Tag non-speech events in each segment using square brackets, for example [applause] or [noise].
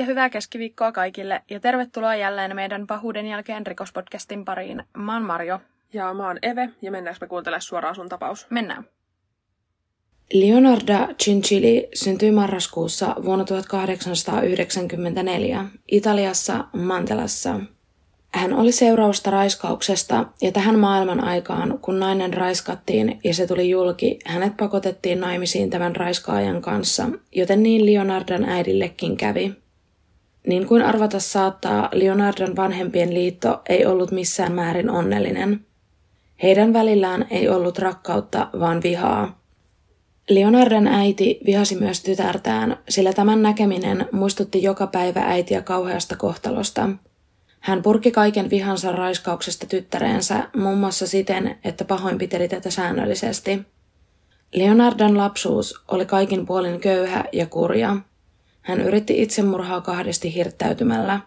Ja hyvää keskiviikkoa kaikille ja tervetuloa jälleen meidän pahuuden jälkeen rikospodcastin pariin. Mä oon Marjo. Ja mä oon Eve ja mennäänkö me kuuntelemaan suoraan sun tapaus? Mennään. Leonarda Cincilli syntyi marraskuussa vuonna 1894 Italiassa Mantelassa. Hän oli seurausta raiskauksesta ja tähän maailman aikaan, kun nainen raiskattiin ja se tuli julki, hänet pakotettiin naimisiin tämän raiskaajan kanssa, joten niin Leonardan äidillekin kävi. Niin kuin arvata saattaa, Leonardan vanhempien liitto ei ollut missään määrin onnellinen. Heidän välillään ei ollut rakkautta, vaan vihaa. Leonardan äiti vihasi myös tytärtään, sillä tämän näkeminen muistutti joka päivä äitiä kauheasta kohtalosta – hän purki kaiken vihansa raiskauksesta tyttäreensä muun muassa siten, että pahoinpiteli tätä säännöllisesti. Leonardan lapsuus oli kaikin puolin köyhä ja kurja. Hän yritti itsemurhaa kahdesti hirttäytymällä.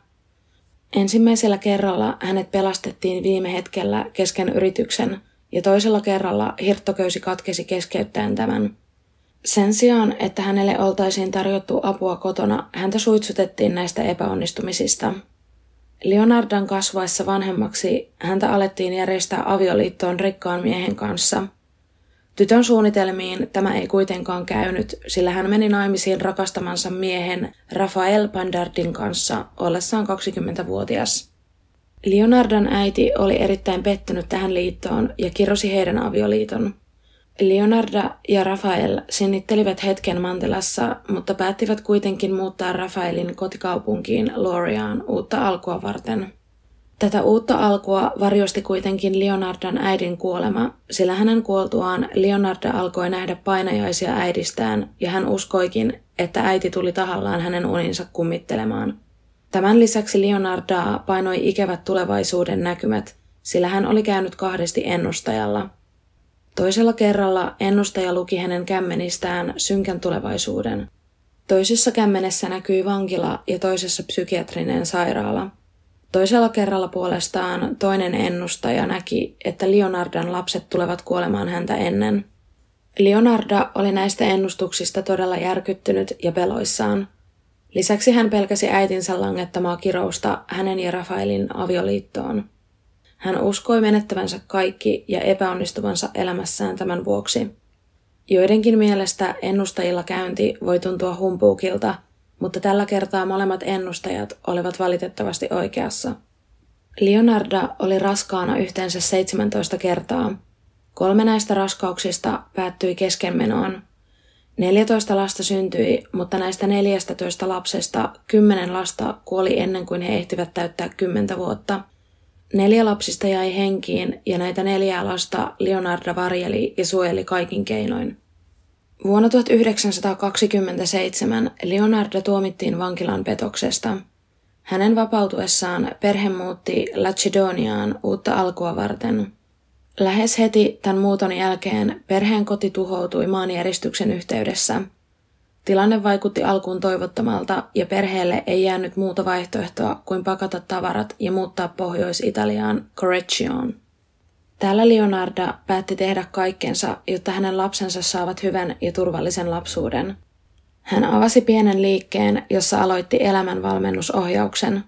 Ensimmäisellä kerralla hänet pelastettiin viime hetkellä kesken yrityksen ja toisella kerralla hirttoköysi katkesi keskeyttäen tämän. Sen sijaan, että hänelle oltaisiin tarjottu apua kotona, häntä suitsutettiin näistä epäonnistumisista – Leonardan kasvaessa vanhemmaksi häntä alettiin järjestää avioliittoon rikkaan miehen kanssa. Tytön suunnitelmiin tämä ei kuitenkaan käynyt, sillä hän meni naimisiin rakastamansa miehen Rafael Pandardin kanssa ollessaan 20-vuotias. Leonardan äiti oli erittäin pettynyt tähän liittoon ja kirosi heidän avioliiton. Leonarda ja Rafael sinnittelivät hetken Mantelassa, mutta päättivät kuitenkin muuttaa Rafaelin kotikaupunkiin Loriaan uutta alkua varten. Tätä uutta alkua varjosti kuitenkin Leonardan äidin kuolema, sillä hänen kuoltuaan Leonarda alkoi nähdä painajaisia äidistään ja hän uskoikin, että äiti tuli tahallaan hänen uninsa kummittelemaan. Tämän lisäksi Leonarda painoi ikävät tulevaisuuden näkymät, sillä hän oli käynyt kahdesti ennustajalla – Toisella kerralla ennustaja luki hänen kämmenistään synkän tulevaisuuden. Toisessa kämmenessä näkyi vankila ja toisessa psykiatrinen sairaala. Toisella kerralla puolestaan toinen ennustaja näki, että Leonardan lapset tulevat kuolemaan häntä ennen. Leonarda oli näistä ennustuksista todella järkyttynyt ja peloissaan. Lisäksi hän pelkäsi äitinsä langettamaa kirousta hänen ja Rafaelin avioliittoon. Hän uskoi menettävänsä kaikki ja epäonnistuvansa elämässään tämän vuoksi. Joidenkin mielestä ennustajilla käynti voi tuntua humpuukilta, mutta tällä kertaa molemmat ennustajat olivat valitettavasti oikeassa. Leonarda oli raskaana yhteensä 17 kertaa. Kolme näistä raskauksista päättyi keskenmenoon. 14 lasta syntyi, mutta näistä 14 lapsesta 10 lasta kuoli ennen kuin he ehtivät täyttää 10 vuotta – Neljä lapsista jäi henkiin ja näitä neljää lasta Leonardo varjeli ja suojeli kaikin keinoin. Vuonna 1927 Leonardo tuomittiin vankilan petoksesta. Hänen vapautuessaan perhe muutti Lachidoniaan uutta alkua varten. Lähes heti tämän muuton jälkeen perheen koti tuhoutui maanjäristyksen yhteydessä – Tilanne vaikutti alkuun toivottomalta ja perheelle ei jäänyt muuta vaihtoehtoa kuin pakata tavarat ja muuttaa Pohjois-Italiaan Correggioon. Täällä Leonarda päätti tehdä kaikkensa, jotta hänen lapsensa saavat hyvän ja turvallisen lapsuuden. Hän avasi pienen liikkeen, jossa aloitti elämänvalmennusohjauksen.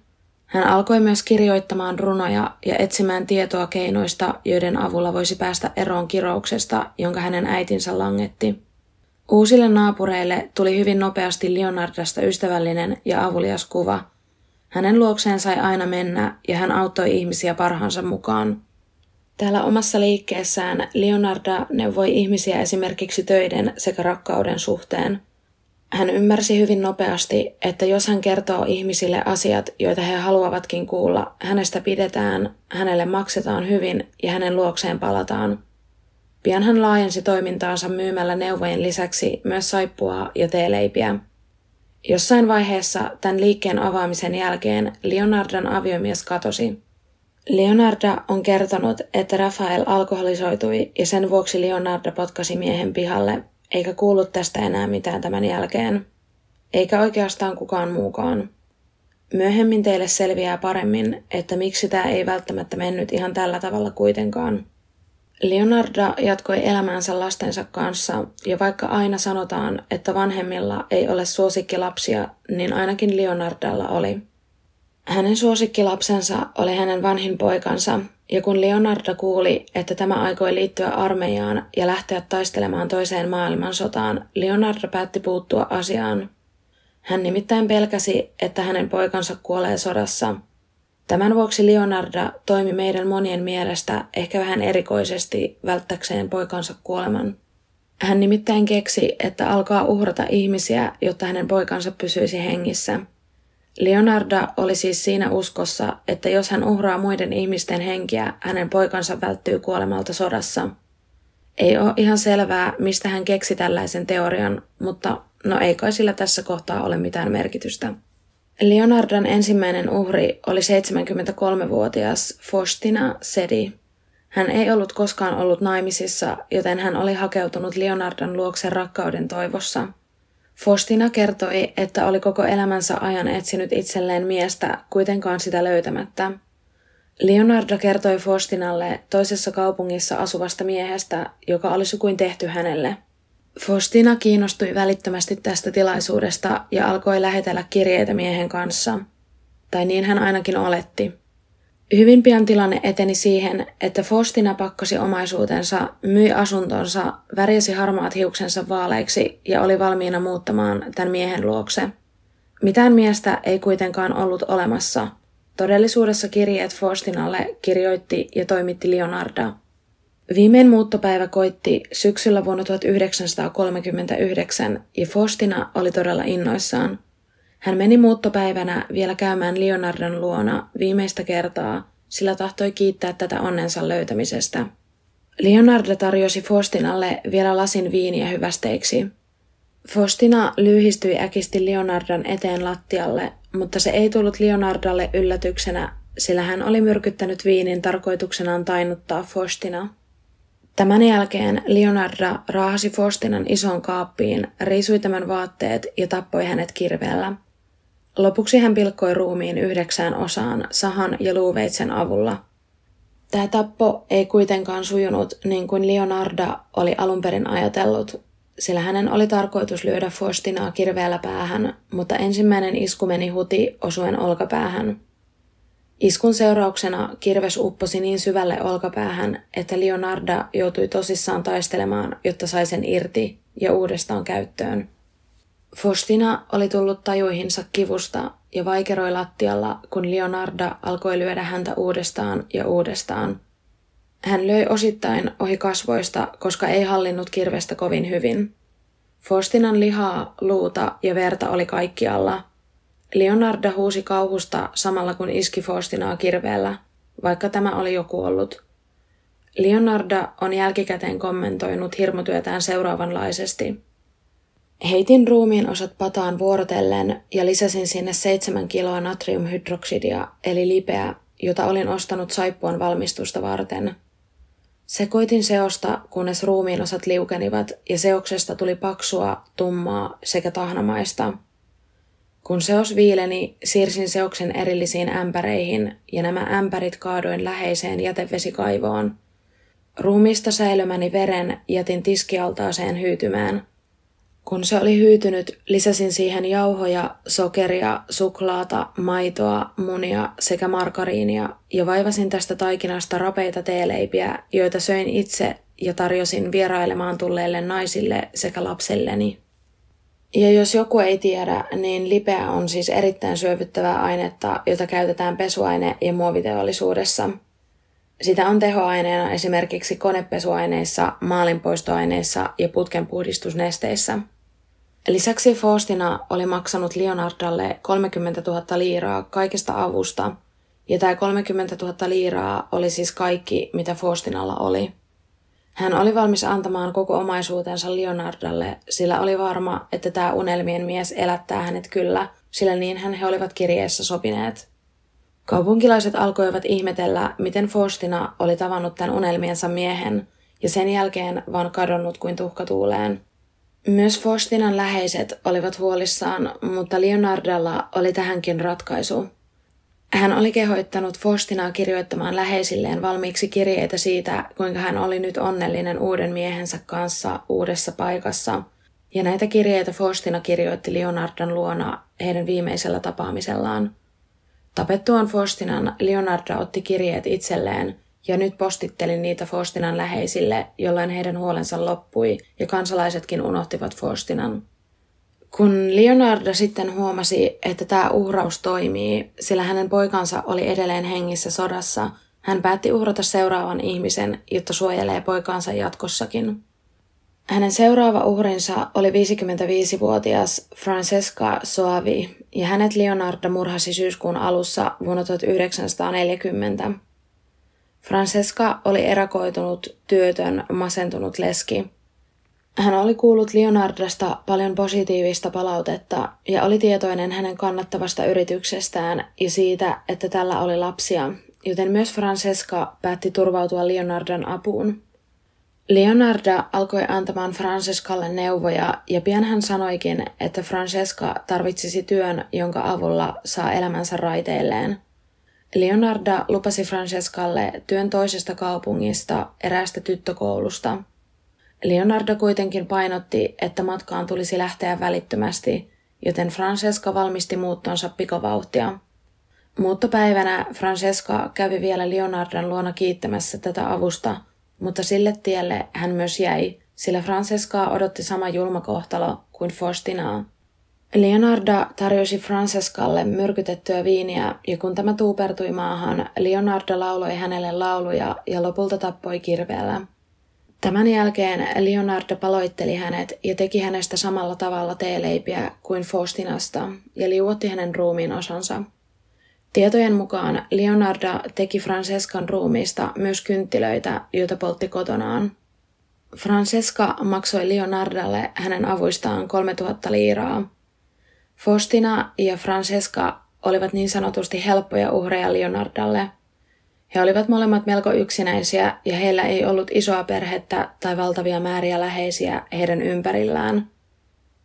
Hän alkoi myös kirjoittamaan runoja ja etsimään tietoa keinoista, joiden avulla voisi päästä eroon kirouksesta, jonka hänen äitinsä langetti. Uusille naapureille tuli hyvin nopeasti Leonardasta ystävällinen ja avulias kuva. Hänen luokseen sai aina mennä ja hän auttoi ihmisiä parhaansa mukaan. Täällä omassa liikkeessään Leonarda neuvoi ihmisiä esimerkiksi töiden sekä rakkauden suhteen. Hän ymmärsi hyvin nopeasti, että jos hän kertoo ihmisille asiat, joita he haluavatkin kuulla, hänestä pidetään, hänelle maksetaan hyvin ja hänen luokseen palataan – Pian hän laajensi toimintaansa myymällä neuvojen lisäksi myös saippua ja teeleipiä. Jossain vaiheessa tämän liikkeen avaamisen jälkeen Leonardan aviomies katosi. Leonarda on kertonut, että Rafael alkoholisoitui ja sen vuoksi Leonardo potkasi miehen pihalle, eikä kuullut tästä enää mitään tämän jälkeen. Eikä oikeastaan kukaan muukaan. Myöhemmin teille selviää paremmin, että miksi tämä ei välttämättä mennyt ihan tällä tavalla kuitenkaan. Leonarda jatkoi elämäänsä lastensa kanssa, ja vaikka aina sanotaan, että vanhemmilla ei ole suosikkilapsia, niin ainakin Leonardalla oli. Hänen suosikkilapsensa oli hänen vanhin poikansa, ja kun Leonardo kuuli, että tämä aikoi liittyä armeijaan ja lähteä taistelemaan toiseen maailmansotaan, Leonardo päätti puuttua asiaan. Hän nimittäin pelkäsi, että hänen poikansa kuolee sodassa. Tämän vuoksi Leonardo toimi meidän monien mielestä ehkä vähän erikoisesti välttäkseen poikansa kuoleman. Hän nimittäin keksi, että alkaa uhrata ihmisiä, jotta hänen poikansa pysyisi hengissä – Leonarda oli siis siinä uskossa, että jos hän uhraa muiden ihmisten henkiä, hänen poikansa välttyy kuolemalta sodassa. Ei ole ihan selvää, mistä hän keksi tällaisen teorian, mutta no ei kai sillä tässä kohtaa ole mitään merkitystä. Leonardan ensimmäinen uhri oli 73-vuotias Fostina Sedi. Hän ei ollut koskaan ollut naimisissa, joten hän oli hakeutunut Leonardan luokse rakkauden toivossa – Fostina kertoi, että oli koko elämänsä ajan etsinyt itselleen miestä, kuitenkaan sitä löytämättä. Leonardo kertoi Fostinalle toisessa kaupungissa asuvasta miehestä, joka olisi kuin tehty hänelle. Fostina kiinnostui välittömästi tästä tilaisuudesta ja alkoi lähetellä kirjeitä miehen kanssa. Tai niin hän ainakin oletti. Hyvin pian tilanne eteni siihen, että Fostina pakkasi omaisuutensa, myi asuntonsa, värjäsi harmaat hiuksensa vaaleiksi ja oli valmiina muuttamaan tämän miehen luokse. Mitään miestä ei kuitenkaan ollut olemassa. Todellisuudessa kirjeet Fostinalle kirjoitti ja toimitti Leonarda. Viimein muuttopäivä koitti syksyllä vuonna 1939 ja Fostina oli todella innoissaan. Hän meni muuttopäivänä vielä käymään Leonardon luona viimeistä kertaa, sillä tahtoi kiittää tätä onnensa löytämisestä. Leonardo tarjosi Fostinalle vielä lasin viiniä hyvästeiksi. Fostina lyhistyi äkisti Leonardon eteen lattialle, mutta se ei tullut Leonardalle yllätyksenä, sillä hän oli myrkyttänyt viinin tarkoituksenaan tainuttaa Fostina. Tämän jälkeen Leonardo raahasi Fostinan ison kaappiin, riisui tämän vaatteet ja tappoi hänet kirveellä – Lopuksi hän pilkkoi ruumiin yhdeksään osaan sahan ja luuveitsen avulla. Tämä tappo ei kuitenkaan sujunut niin kuin Leonarda oli alun perin ajatellut, sillä hänen oli tarkoitus lyödä Fostinaa kirveellä päähän, mutta ensimmäinen isku meni huti osuen olkapäähän. Iskun seurauksena kirves upposi niin syvälle olkapäähän, että Leonarda joutui tosissaan taistelemaan, jotta sai sen irti ja uudestaan käyttöön. Fostina oli tullut tajuihinsa kivusta ja vaikeroi lattialla, kun Leonarda alkoi lyödä häntä uudestaan ja uudestaan. Hän löi osittain ohi kasvoista, koska ei hallinnut kirvestä kovin hyvin. Fostinan lihaa, luuta ja verta oli kaikkialla. Leonarda huusi kauhusta samalla kun iski Fostinaa kirveellä, vaikka tämä oli jo kuollut. Leonarda on jälkikäteen kommentoinut hirmutyötään seuraavanlaisesti – Heitin ruumiin osat pataan vuorotellen ja lisäsin sinne seitsemän kiloa natriumhydroksidia, eli lipeä, jota olin ostanut saippuan valmistusta varten. Sekoitin seosta, kunnes ruumiin osat liukenivat ja seoksesta tuli paksua, tummaa sekä tahnamaista. Kun seos viileni, siirsin seoksen erillisiin ämpäreihin ja nämä ämpärit kaadoin läheiseen jätevesikaivoon. Ruumiista säilömäni veren jätin tiskialtaaseen hyytymään – kun se oli hyytynyt, lisäsin siihen jauhoja, sokeria, suklaata, maitoa, munia sekä markariinia ja vaivasin tästä taikinasta rapeita teeleipiä, joita söin itse ja tarjosin vierailemaan tulleille naisille sekä lapselleni. Ja jos joku ei tiedä, niin lipeä on siis erittäin syövyttävää ainetta, jota käytetään pesuaine- ja muoviteollisuudessa. Sitä on tehoaineena esimerkiksi konepesuaineissa, maalinpoistoaineissa ja putkenpuhdistusnesteissä – Lisäksi Faustina oli maksanut Leonardalle 30 000 liiraa kaikesta avusta, ja tämä 30 000 liiraa oli siis kaikki, mitä Faustinalla oli. Hän oli valmis antamaan koko omaisuutensa Leonardalle, sillä oli varma, että tämä unelmien mies elättää hänet kyllä, sillä niin hän he olivat kirjeessä sopineet. Kaupunkilaiset alkoivat ihmetellä, miten Faustina oli tavannut tämän unelmiensa miehen, ja sen jälkeen vaan kadonnut kuin tuhkatuuleen – myös Fostinan läheiset olivat huolissaan, mutta Leonardalla oli tähänkin ratkaisu. Hän oli kehoittanut Fostinaa kirjoittamaan läheisilleen valmiiksi kirjeitä siitä, kuinka hän oli nyt onnellinen uuden miehensä kanssa uudessa paikassa. Ja näitä kirjeitä Fostina kirjoitti Leonardan luona heidän viimeisellä tapaamisellaan. Tapettuaan Fostinan, Leonarda otti kirjeet itselleen ja nyt postitteli niitä Fostinan läheisille, jolloin heidän huolensa loppui ja kansalaisetkin unohtivat Fostinan. Kun Leonardo sitten huomasi, että tämä uhraus toimii, sillä hänen poikansa oli edelleen hengissä sodassa, hän päätti uhrata seuraavan ihmisen, jotta suojelee poikaansa jatkossakin. Hänen seuraava uhrinsa oli 55-vuotias Francesca Soavi, ja hänet Leonardo murhasi syyskuun alussa vuonna 1940. Francesca oli erakoitunut, työtön, masentunut leski – hän oli kuullut Leonardosta paljon positiivista palautetta ja oli tietoinen hänen kannattavasta yrityksestään ja siitä, että tällä oli lapsia, joten myös Francesca päätti turvautua Leonardon apuun. Leonardo alkoi antamaan Francescalle neuvoja ja pian hän sanoikin, että Francesca tarvitsisi työn, jonka avulla saa elämänsä raiteilleen. Leonardo lupasi Francescalle työn toisesta kaupungista eräästä tyttökoulusta – Leonardo kuitenkin painotti, että matkaan tulisi lähteä välittömästi, joten Francesca valmisti muuttonsa pikavauhtia. Muuttopäivänä Francesca kävi vielä Leonardon luona kiittämässä tätä avusta, mutta sille tielle hän myös jäi, sillä Francesca odotti sama julma kohtalo kuin Faustinaa. Leonardo tarjosi Francescalle myrkytettyä viiniä ja kun tämä tuupertui maahan, Leonardo lauloi hänelle lauluja ja lopulta tappoi kirveellä. Tämän jälkeen Leonardo paloitteli hänet ja teki hänestä samalla tavalla teeleipiä kuin Faustinasta ja liuotti hänen ruumiin osansa. Tietojen mukaan Leonardo teki Francescan ruumiista myös kynttilöitä, joita poltti kotonaan. Francesca maksoi Leonardalle hänen avuistaan 3000 liiraa. Faustina ja Francesca olivat niin sanotusti helppoja uhreja Leonardalle – he olivat molemmat melko yksinäisiä ja heillä ei ollut isoa perhettä tai valtavia määriä läheisiä heidän ympärillään.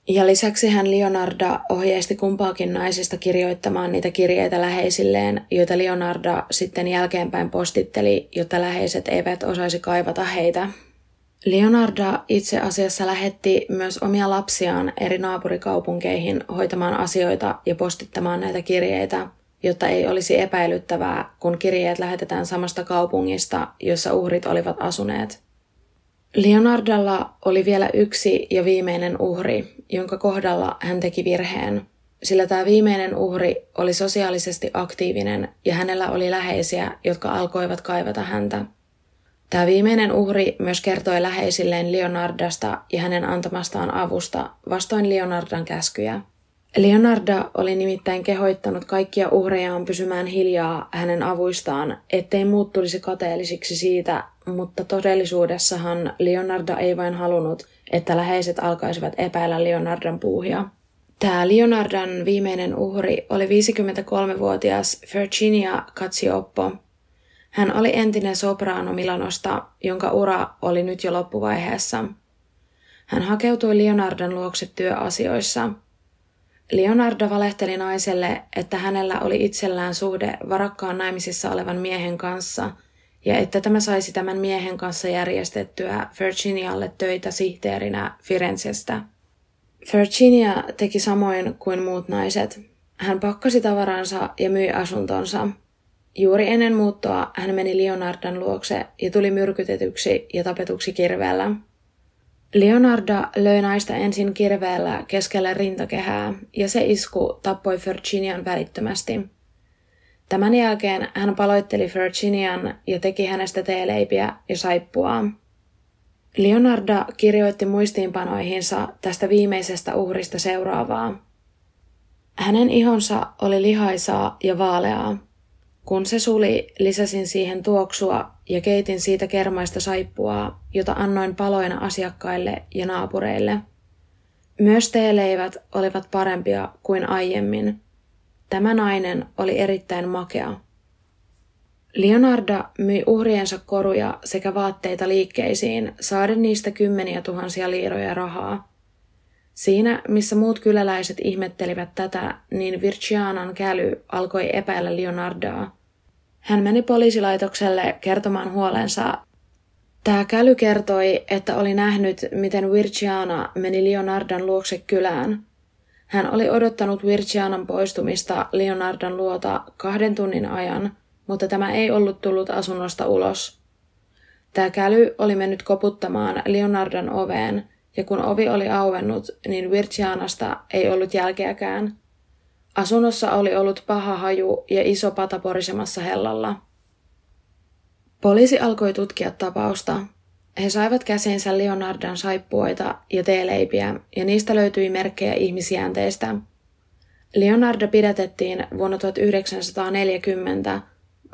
Ja lisäksi hän Leonardo ohjeisti kumpaakin naisista kirjoittamaan niitä kirjeitä läheisilleen, joita Leonardo sitten jälkeenpäin postitteli, jotta läheiset eivät osaisi kaivata heitä. Leonardo itse asiassa lähetti myös omia lapsiaan eri naapurikaupunkeihin hoitamaan asioita ja postittamaan näitä kirjeitä – jotta ei olisi epäilyttävää, kun kirjeet lähetetään samasta kaupungista, jossa uhrit olivat asuneet. Leonardalla oli vielä yksi ja viimeinen uhri, jonka kohdalla hän teki virheen, sillä tämä viimeinen uhri oli sosiaalisesti aktiivinen ja hänellä oli läheisiä, jotka alkoivat kaivata häntä. Tämä viimeinen uhri myös kertoi läheisilleen Leonardasta ja hänen antamastaan avusta vastoin Leonardan käskyjä. Leonardo oli nimittäin kehoittanut kaikkia uhrejaan pysymään hiljaa hänen avuistaan, ettei muut tulisi kateellisiksi siitä, mutta todellisuudessahan Leonardo ei vain halunnut, että läheiset alkaisivat epäillä Leonardon puuhia. Tämä Leonardon viimeinen uhri oli 53-vuotias Virginia Catsioppo. Hän oli entinen sopraano Milanosta, jonka ura oli nyt jo loppuvaiheessa. Hän hakeutui Leonardon luokse työasioissa – Leonardo valehteli naiselle, että hänellä oli itsellään suhde varakkaan naimisissa olevan miehen kanssa ja että tämä saisi tämän miehen kanssa järjestettyä Virginialle töitä sihteerinä Firenzestä. Virginia teki samoin kuin muut naiset. Hän pakkasi tavaransa ja myi asuntonsa. Juuri ennen muuttoa hän meni Leonardon luokse ja tuli myrkytetyksi ja tapetuksi kirveellä. Leonardo löi naista ensin kirveellä keskellä rintakehää ja se isku tappoi Virginian välittömästi. Tämän jälkeen hän paloitteli Virginian ja teki hänestä teeleipiä ja saippua. Leonardo kirjoitti muistiinpanoihinsa tästä viimeisestä uhrista seuraavaa. Hänen ihonsa oli lihaisaa ja vaaleaa. Kun se suli, lisäsin siihen tuoksua ja keitin siitä kermaista saippua, jota annoin paloina asiakkaille ja naapureille. Myös teeleivät olivat parempia kuin aiemmin. Tämä nainen oli erittäin makea. Leonardo myi uhriensa koruja sekä vaatteita liikkeisiin, saaden niistä kymmeniä tuhansia liiroja rahaa. Siinä, missä muut kyläläiset ihmettelivät tätä, niin Virgianan käly alkoi epäillä Leonardaa. Hän meni poliisilaitokselle kertomaan huolensa. Tämä käly kertoi, että oli nähnyt, miten Virgiana meni Leonardan luokse kylään. Hän oli odottanut Virgianan poistumista Leonardan luota kahden tunnin ajan, mutta tämä ei ollut tullut asunnosta ulos. Tämä käly oli mennyt koputtamaan Leonardan oveen, ja kun ovi oli auennut, niin Virgianasta ei ollut jälkeäkään. Asunnossa oli ollut paha haju ja iso pata porisemassa hellalla. Poliisi alkoi tutkia tapausta. He saivat käsinsä Leonardan saippuoita ja teeleipiä, ja niistä löytyi merkkejä ihmisjäänteistä. Leonardo pidätettiin vuonna 1940,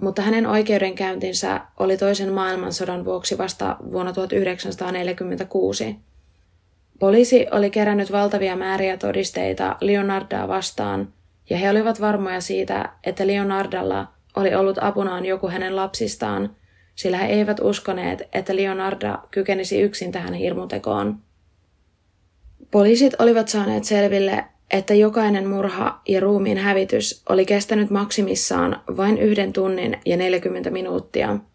mutta hänen oikeudenkäyntinsä oli toisen maailmansodan vuoksi vasta vuonna 1946. Poliisi oli kerännyt valtavia määriä todisteita Leonardaa vastaan, ja he olivat varmoja siitä, että Leonardalla oli ollut apunaan joku hänen lapsistaan, sillä he eivät uskoneet, että Leonarda kykenisi yksin tähän hirmutekoon. Poliisit olivat saaneet selville, että jokainen murha ja ruumiin hävitys oli kestänyt maksimissaan vain yhden tunnin ja 40 minuuttia –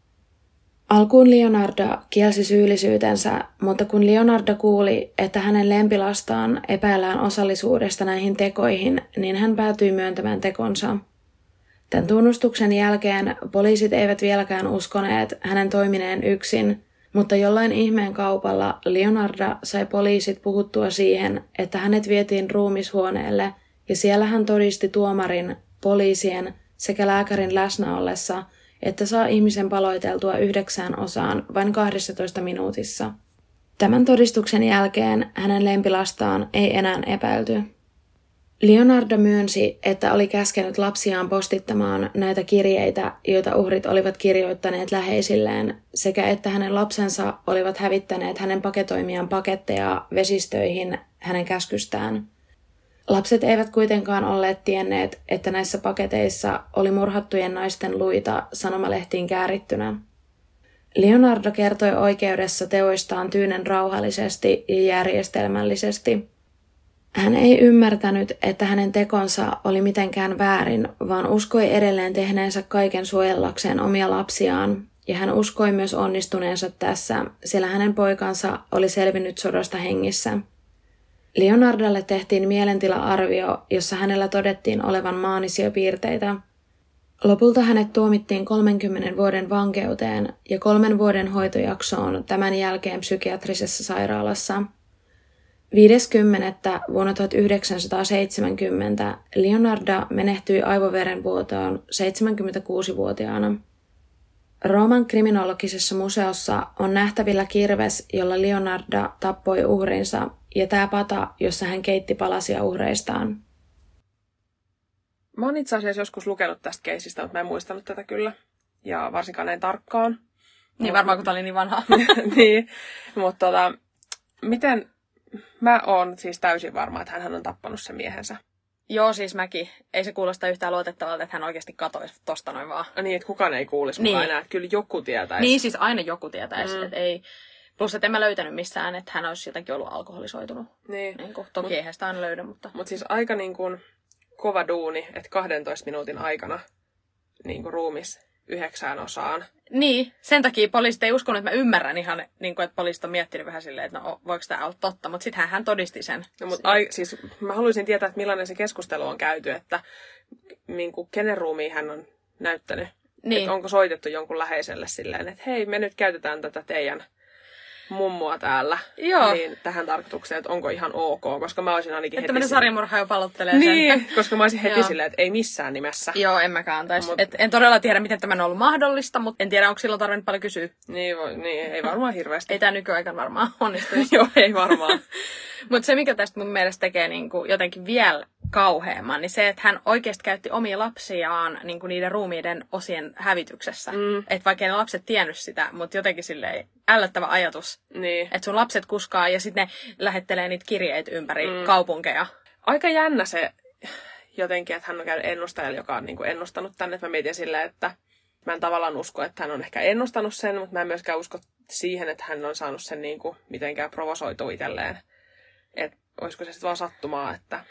Alkuun Leonardo kielsi syyllisyytensä, mutta kun Leonardo kuuli, että hänen lempilastaan epäillään osallisuudesta näihin tekoihin, niin hän päätyi myöntämään tekonsa. Tämän tunnustuksen jälkeen poliisit eivät vieläkään uskoneet hänen toimineen yksin, mutta jollain ihmeen kaupalla Leonardo sai poliisit puhuttua siihen, että hänet vietiin ruumishuoneelle ja siellä hän todisti tuomarin, poliisien sekä lääkärin läsnä ollessa – että saa ihmisen paloiteltua yhdeksään osaan vain 12 minuutissa. Tämän todistuksen jälkeen hänen lempilastaan ei enää epäilty. Leonardo myönsi, että oli käskenyt lapsiaan postittamaan näitä kirjeitä, joita uhrit olivat kirjoittaneet läheisilleen, sekä että hänen lapsensa olivat hävittäneet hänen paketoimiaan paketteja vesistöihin hänen käskystään – Lapset eivät kuitenkaan olleet tienneet, että näissä paketeissa oli murhattujen naisten luita sanomalehtiin käärittynä. Leonardo kertoi oikeudessa teoistaan tyynen rauhallisesti ja järjestelmällisesti. Hän ei ymmärtänyt, että hänen tekonsa oli mitenkään väärin, vaan uskoi edelleen tehneensä kaiken suojellakseen omia lapsiaan, ja hän uskoi myös onnistuneensa tässä, sillä hänen poikansa oli selvinnyt sodasta hengissä – Leonardalle tehtiin mielentila-arvio, jossa hänellä todettiin olevan maanisia piirteitä. Lopulta hänet tuomittiin 30 vuoden vankeuteen ja kolmen vuoden hoitojaksoon tämän jälkeen psykiatrisessa sairaalassa. 50. vuonna 1970 Leonarda menehtyi aivoverenvuotoon 76-vuotiaana. Rooman kriminologisessa museossa on nähtävillä kirves, jolla Leonarda tappoi uhrinsa ja tämä pata, jossa hän keitti palasia uhreistaan. Mä oon itse asiassa joskus lukenut tästä keisistä, mutta mä en muistanut tätä kyllä. Ja varsinkaan näin tarkkaan. Niin varmaan, kun tää oli niin vanha. [laughs] niin, mutta tota, miten... Mä oon siis täysin varma, että hän on tappanut sen miehensä. Joo, siis mäkin. Ei se kuulosta yhtään luotettavalta, että hän oikeasti katoisi tosta noin vaan. Niin, että kukaan ei kuulisi niin. enää, että kyllä joku tietäisi. Niin, siis aina joku tietäisi, mm. että ei... Plus, että en mä löytänyt missään, että hän olisi jotenkin ollut alkoholisoitunut. Niin. niin kuin, toki mut, eihän sitä aina löydä, mutta... Mutta siis aika niin kuin kova duuni, että 12 minuutin aikana niin kuin ruumis yhdeksään osaan. Niin, sen takia poliisit ei uskonut, että mä ymmärrän ihan, niin kuin, että poliisit on miettinyt vähän silleen, että no voiko tämä olla totta, mutta sitten hän todisti sen. No, mutta ai, siis mä haluaisin tietää, että millainen se keskustelu on käyty, että niin kuin, kenen ruumiin hän on näyttänyt. Niin. Että onko soitettu jonkun läheiselle silleen, että hei, me nyt käytetään tätä teidän mummua täällä Joo. Niin tähän tarkoitukseen, että onko ihan ok, koska mä olisin ainakin että heti... Tämmöinen sarjamurha jo pallottelee niin, sen. koska mä olisin heti Joo. silleen, että ei missään nimessä. Joo, en mäkään. Tai Mut... et, en todella tiedä, miten tämä on ollut mahdollista, mutta en tiedä, onko silloin tarvinnut paljon kysyä. Niin, voi, niin ei varmaan hirveästi. ei tämä nykyaikana varmaan onnistuisi. [laughs] Joo, ei varmaan. [laughs] mutta se, mikä tästä mun mielestä tekee niin kuin jotenkin vielä kauheamman, niin se, että hän oikeasti käytti omia lapsiaan niin kuin niiden ruumiiden osien hävityksessä. Mm. Että vaikka ne lapset tiennyt sitä, mutta jotenkin silleen ällöttävä ajatus. Niin. Että sun lapset kuskaa ja sitten ne lähettelee niitä kirjeitä ympäri mm. kaupunkeja. Aika jännä se jotenkin, että hän on käynyt ennustajalla, joka on niin kuin ennustanut tänne. Että mä mietin silleen, että mä en tavallaan usko, että hän on ehkä ennustanut sen, mutta mä en myöskään usko siihen, että hän on saanut sen niin kuin mitenkään provosoitua itselleen. Et olisiko se sitten vaan sattumaa, että...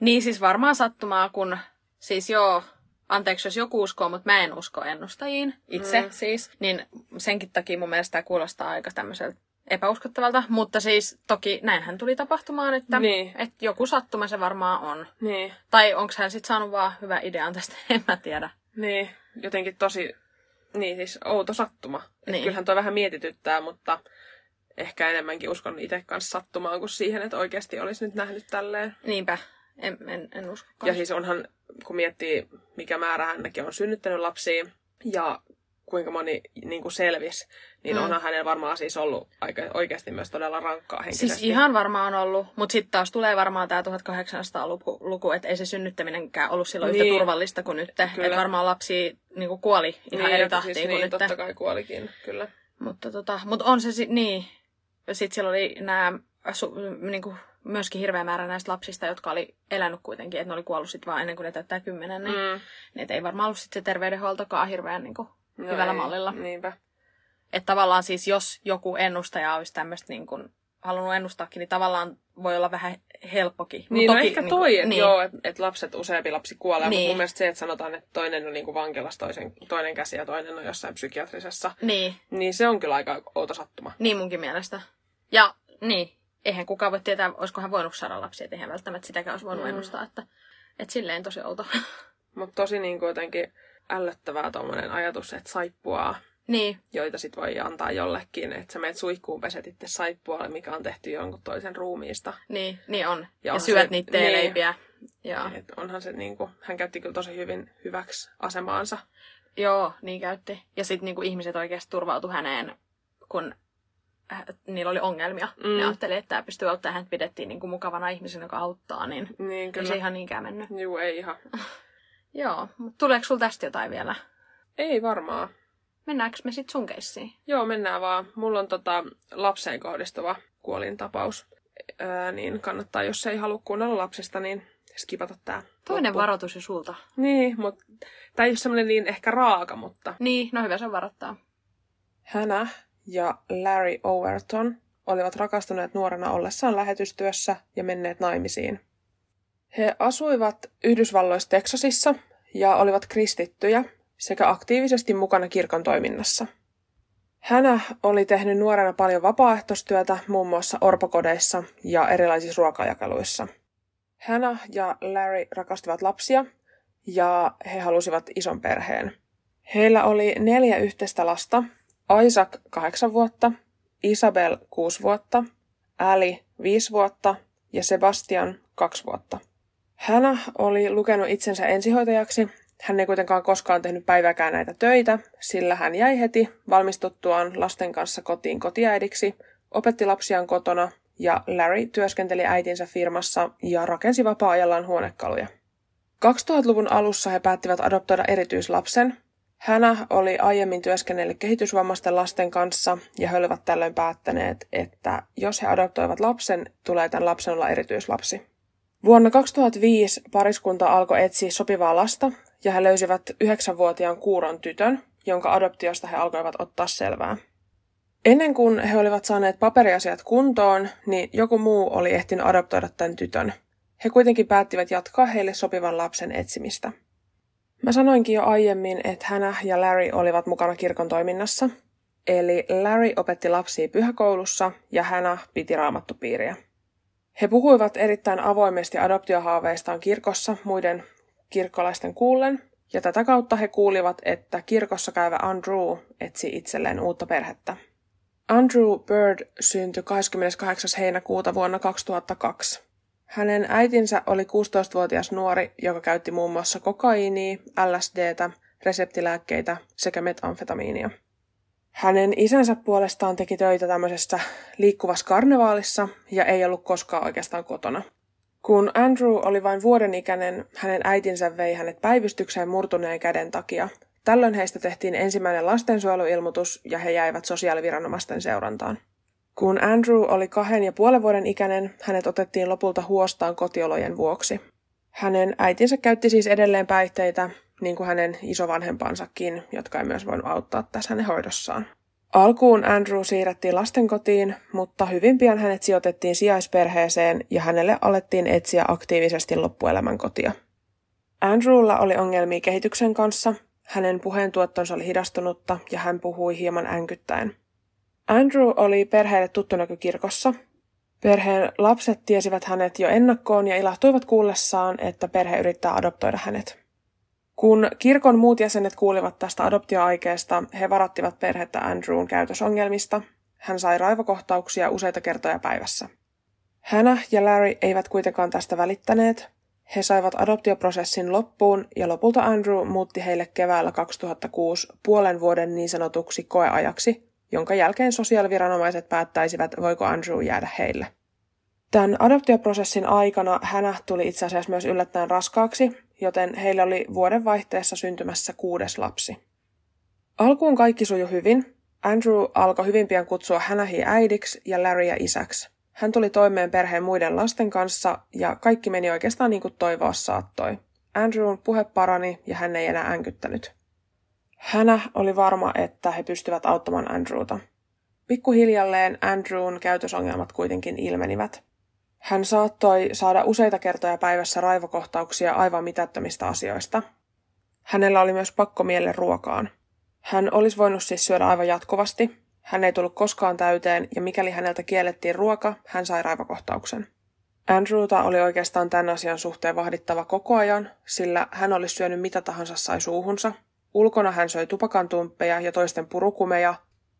Niin siis varmaan sattumaa, kun siis joo, anteeksi jos joku uskoo, mutta mä en usko ennustajiin itse mm. siis, niin senkin takia mun mielestä tämä kuulostaa aika tämmöiseltä epäuskottavalta, mutta siis toki näinhän tuli tapahtumaan, että, niin. että joku sattuma se varmaan on. Niin. Tai onko hän sitten saanut vaan hyvä idean tästä, [laughs] en mä tiedä. Niin, jotenkin tosi, niin siis outo sattuma. Niin. Kyllähän tuo vähän mietityttää, mutta ehkä enemmänkin uskon itse kanssa sattumaan kuin siihen, että oikeasti olisi nyt nähnyt tälleen. Niinpä, en, en, en usko. Ja siis onhan, kun miettii, mikä määrä hänkin on synnyttänyt lapsia, ja kuinka moni niin kuin selvisi, niin mm. onhan hänellä varmaan siis ollut aika, oikeasti myös todella rankkaa henkisesti. Siis ihan varmaan ollut, mutta sitten taas tulee varmaan tämä 1800-luku, luku, että ei se synnyttäminenkään ollut silloin niin. yhtä turvallista kuin nyt. Että varmaan lapsi niin kuin kuoli ihan niin, eri tahtiin siis kuin niin, nyt. totta kai kuolikin, kyllä. Mutta tota, mut on se sitten niin. Sitten siellä oli nämä niin kuin myöskin hirveä määrä näistä lapsista, jotka oli elänyt kuitenkin, että ne oli kuollut sitten vaan ennen kuin ne täyttää kymmenen, niin, mm. niin ei varmaan ollut sit se terveydenhuoltokaan hirveän niin kuin, no hyvällä ei, mallilla. Niinpä. Että tavallaan siis, jos joku ennustaja olisi tämmöistä niin kuin, halunnut ennustaakin, niin tavallaan voi olla vähän helppokin. Niin, no toki, ehkä niin toi, niin, että niin. joo, että et lapset, useampi lapsi kuolee, niin. mutta mun mielestä se, että sanotaan, että toinen on niin kuin vankilassa, toisen, toinen käsi ja toinen on jossain psykiatrisessa, niin. niin se on kyllä aika outo sattuma. Niin munkin mielestä. Ja niin, eihän kukaan voi tietää, olisiko hän voinut saada lapsia, että eihän välttämättä sitäkään olisi voinut mm. ennustaa, että, että silleen tosi outo. [laughs] Mutta tosi niin kuin jotenkin ällöttävää tuommoinen ajatus, että saippuaa, niin. joita sit voi antaa jollekin, että sä meet suihkuun, peset itse saippualle, mikä on tehty jonkun toisen ruumiista. Niin, niin on. Ja, ja syöt se, niitä teeleipiä. Niin, ja. Et onhan se niin kuin, hän käytti kyllä tosi hyvin hyväksi asemaansa. Joo, niin käytti. Ja sitten niin ihmiset oikeasti turvautu häneen, kun Äh, niillä oli ongelmia. Mm. Ne ajatteli, että tämä pystyy auttamaan, hän pidettiin niin kuin mukavana ihmisenä, joka auttaa, niin, niin kyllä. ei se ihan niinkään mennyt. Joo, ei ihan. [laughs] Joo, mutta tuleeko sulla tästä jotain vielä? Ei varmaan. Mennäänkö me sitten sun keissiin? Joo, mennään vaan. Mulla on tota lapseen kohdistuva kuolintapaus. Öö, niin kannattaa, jos ei halua kuunnella lapsesta, niin skipata tää. Toinen loppu. varoitus jo sulta. Niin, mutta tämä ei ole semmoinen niin ehkä raaka, mutta... Niin, no hyvä se varoittaa. Hänä ja Larry Overton olivat rakastuneet nuorena ollessaan lähetystyössä ja menneet naimisiin. He asuivat Yhdysvalloissa Teksasissa ja olivat kristittyjä sekä aktiivisesti mukana kirkon toiminnassa. Hänä oli tehnyt nuorena paljon vapaaehtoistyötä muun muassa orpokodeissa ja erilaisissa ruokajakeluissa. Hänä ja Larry rakastivat lapsia ja he halusivat ison perheen. Heillä oli neljä yhteistä lasta Isaac kahdeksan vuotta, Isabel kuusi vuotta, Ali viisi vuotta ja Sebastian kaksi vuotta. Hänä oli lukenut itsensä ensihoitajaksi. Hän ei kuitenkaan koskaan tehnyt päiväkään näitä töitä, sillä hän jäi heti valmistuttuaan lasten kanssa kotiin kotiäidiksi, opetti lapsiaan kotona ja Larry työskenteli äitinsä firmassa ja rakensi vapaa-ajallaan huonekaluja. 2000-luvun alussa he päättivät adoptoida erityislapsen, Hänä oli aiemmin työskennellyt kehitysvammaisten lasten kanssa ja he olivat tällöin päättäneet, että jos he adoptoivat lapsen, tulee tämän lapsen olla erityislapsi. Vuonna 2005 pariskunta alkoi etsiä sopivaa lasta ja he löysivät yhdeksänvuotiaan kuuron tytön, jonka adoptiosta he alkoivat ottaa selvää. Ennen kuin he olivat saaneet paperiasiat kuntoon, niin joku muu oli ehtinyt adoptoida tämän tytön. He kuitenkin päättivät jatkaa heille sopivan lapsen etsimistä. Mä sanoinkin jo aiemmin, että Hänä ja Larry olivat mukana kirkon toiminnassa. Eli Larry opetti lapsia pyhäkoulussa ja Hänä piti raamattupiiriä. He puhuivat erittäin avoimesti adoptiohaaveistaan kirkossa muiden kirkkolaisten kuullen, ja tätä kautta he kuulivat, että kirkossa käyvä Andrew etsi itselleen uutta perhettä. Andrew Bird syntyi 28. heinäkuuta vuonna 2002. Hänen äitinsä oli 16-vuotias nuori, joka käytti muun muassa kokaiinia, LSDtä, reseptilääkkeitä sekä metamfetamiinia. Hänen isänsä puolestaan teki töitä tämmöisessä liikkuvassa karnevaalissa ja ei ollut koskaan oikeastaan kotona. Kun Andrew oli vain vuoden ikäinen, hänen äitinsä vei hänet päivystykseen murtuneen käden takia. Tällöin heistä tehtiin ensimmäinen lastensuojeluilmoitus ja he jäivät sosiaaliviranomaisten seurantaan. Kun Andrew oli kahden ja puolen vuoden ikäinen, hänet otettiin lopulta huostaan kotiolojen vuoksi. Hänen äitinsä käytti siis edelleen päihteitä, niin kuin hänen isovanhempansakin, jotka ei myös voinut auttaa tässä hänen hoidossaan. Alkuun Andrew siirrettiin lastenkotiin, mutta hyvin pian hänet sijoitettiin sijaisperheeseen ja hänelle alettiin etsiä aktiivisesti loppuelämän kotia. Andrewlla oli ongelmia kehityksen kanssa, hänen puheentuottonsa oli hidastunutta ja hän puhui hieman änkyttäen. Andrew oli perheelle tuttu näky kirkossa. Perheen lapset tiesivät hänet jo ennakkoon ja ilahtuivat kuullessaan, että perhe yrittää adoptoida hänet. Kun kirkon muut jäsenet kuulivat tästä adoptioaikeesta, he varattivat perhettä Andrewn käytösongelmista. Hän sai raivokohtauksia useita kertoja päivässä. Hannah ja Larry eivät kuitenkaan tästä välittäneet. He saivat adoptioprosessin loppuun ja lopulta Andrew muutti heille keväällä 2006 puolen vuoden niin sanotuksi koeajaksi, jonka jälkeen sosiaaliviranomaiset päättäisivät, voiko Andrew jäädä heille. Tämän adoptioprosessin aikana Hannah tuli itse asiassa myös yllättäen raskaaksi, joten heillä oli vuoden vaihteessa syntymässä kuudes lapsi. Alkuun kaikki sujui hyvin. Andrew alkoi hyvin pian kutsua Hannahia äidiksi ja Larrya isäksi. Hän tuli toimeen perheen muiden lasten kanssa ja kaikki meni oikeastaan niin kuin toivoa saattoi. Andrewn puhe parani ja hän ei enää änkyttänyt. Hänä oli varma, että he pystyvät auttamaan Andrewta. Pikkuhiljalleen Andrewn käytösongelmat kuitenkin ilmenivät. Hän saattoi saada useita kertoja päivässä raivokohtauksia aivan mitättömistä asioista. Hänellä oli myös pakko mielle ruokaan. Hän olisi voinut siis syödä aivan jatkuvasti. Hän ei tullut koskaan täyteen ja mikäli häneltä kiellettiin ruoka, hän sai raivokohtauksen. Andrewta oli oikeastaan tämän asian suhteen vahdittava koko ajan, sillä hän olisi syönyt mitä tahansa sai suuhunsa. Ulkona hän söi tupakantumppeja ja toisten purukumeja,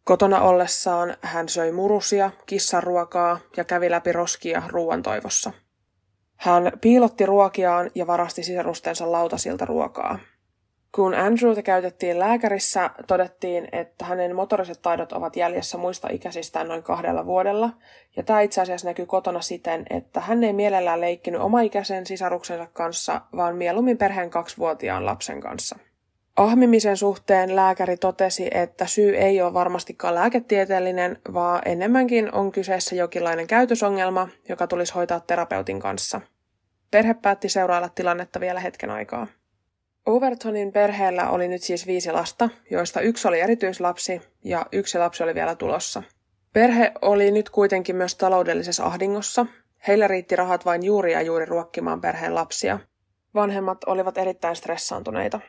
Kotona ollessaan hän söi murusia, kissaruokaa ja kävi läpi roskia ruoan toivossa. Hän piilotti ruokiaan ja varasti sisarustensa lautasilta ruokaa. Kun Andrewta käytettiin lääkärissä, todettiin, että hänen motoriset taidot ovat jäljessä muista ikäisistään noin kahdella vuodella, ja tämä itse asiassa näkyy kotona siten, että hän ei mielellään leikkinyt omaikäisen sisaruksensa kanssa, vaan mieluummin perheen kaksivuotiaan lapsen kanssa. Ahmimisen suhteen lääkäri totesi, että syy ei ole varmastikaan lääketieteellinen, vaan enemmänkin on kyseessä jokinlainen käytösongelma, joka tulisi hoitaa terapeutin kanssa. Perhe päätti seurailla tilannetta vielä hetken aikaa. Overtonin perheellä oli nyt siis viisi lasta, joista yksi oli erityislapsi ja yksi lapsi oli vielä tulossa. Perhe oli nyt kuitenkin myös taloudellisessa ahdingossa. Heillä riitti rahat vain juuri ja juuri ruokkimaan perheen lapsia. Vanhemmat olivat erittäin stressaantuneita.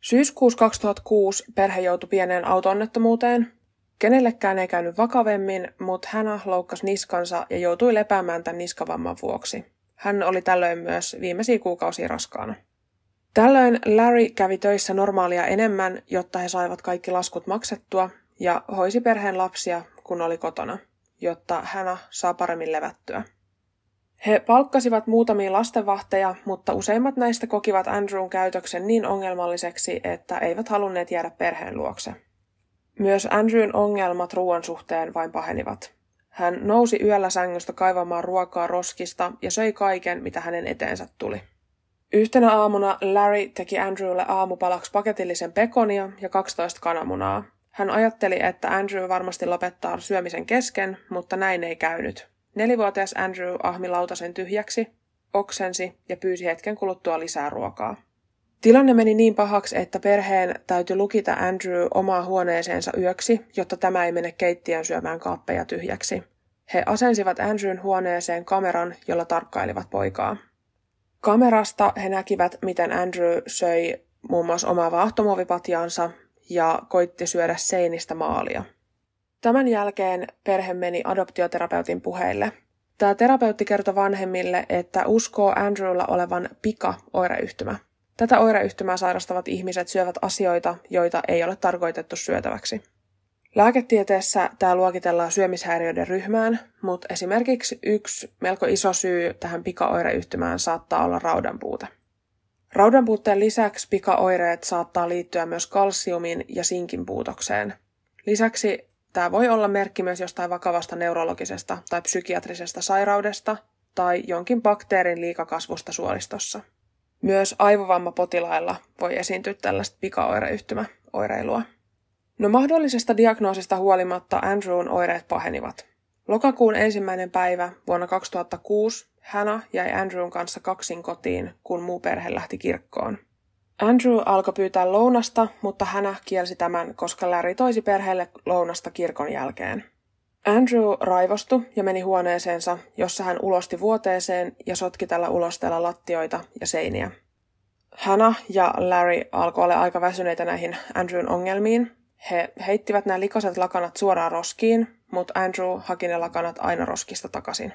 Syyskuussa 2006 perhe joutui pieneen autoonnettomuuteen. Kenellekään ei käynyt vakavemmin, mutta hän loukkasi niskansa ja joutui lepäämään tämän niskavamman vuoksi. Hän oli tällöin myös viimeisiä kuukausia raskaana. Tällöin Larry kävi töissä normaalia enemmän, jotta he saivat kaikki laskut maksettua ja hoisi perheen lapsia, kun oli kotona, jotta hän saa paremmin levättyä. He palkkasivat muutamia lastenvahteja, mutta useimmat näistä kokivat Andrewn käytöksen niin ongelmalliseksi, että eivät halunneet jäädä perheen luokse. Myös Andrewn ongelmat ruoan suhteen vain pahenivat. Hän nousi yöllä sängystä kaivamaan ruokaa roskista ja söi kaiken, mitä hänen eteensä tuli. Yhtenä aamuna Larry teki Andrewlle aamupalaksi paketillisen pekonia ja 12 kananmunaa. Hän ajatteli, että Andrew varmasti lopettaa syömisen kesken, mutta näin ei käynyt. Nelivuotias Andrew ahmi lautasen tyhjäksi, oksensi ja pyysi hetken kuluttua lisää ruokaa. Tilanne meni niin pahaksi, että perheen täytyi lukita Andrew omaa huoneeseensa yöksi, jotta tämä ei mene keittiön syömään kaappeja tyhjäksi. He asensivat Andrewn huoneeseen kameran, jolla tarkkailivat poikaa. Kamerasta he näkivät, miten Andrew söi muun muassa omaa vaahtomuovipatjaansa ja koitti syödä seinistä maalia. Tämän jälkeen perhe meni adoptioterapeutin puheille. Tämä terapeutti kertoi vanhemmille, että uskoo Andrewlla olevan pika-oireyhtymä. Tätä oireyhtymää sairastavat ihmiset syövät asioita, joita ei ole tarkoitettu syötäväksi. Lääketieteessä tämä luokitellaan syömishäiriöiden ryhmään, mutta esimerkiksi yksi melko iso syy tähän pikaoireyhtymään saattaa olla raudanpuute. Raudanpuutteen lisäksi pikaoireet saattaa liittyä myös kalsiumin ja sinkin puutokseen. Lisäksi Tämä voi olla merkki myös jostain vakavasta neurologisesta tai psykiatrisesta sairaudesta tai jonkin bakteerin liikakasvusta suolistossa. Myös aivovammapotilailla voi esiintyä tällaista pikaoireyhtymäoireilua. No mahdollisesta diagnoosista huolimatta Andrewn oireet pahenivat. Lokakuun ensimmäinen päivä vuonna 2006 Hannah jäi Andrewn kanssa kaksin kotiin, kun muu perhe lähti kirkkoon. Andrew alkoi pyytää lounasta, mutta hän kielsi tämän, koska Larry toisi perheelle lounasta kirkon jälkeen. Andrew raivostui ja meni huoneeseensa, jossa hän ulosti vuoteeseen ja sotki tällä ulosteella lattioita ja seiniä. Hannah ja Larry alkoi olla aika väsyneitä näihin Andrewn ongelmiin. He heittivät nämä likaset lakanat suoraan roskiin, mutta Andrew haki ne lakanat aina roskista takaisin.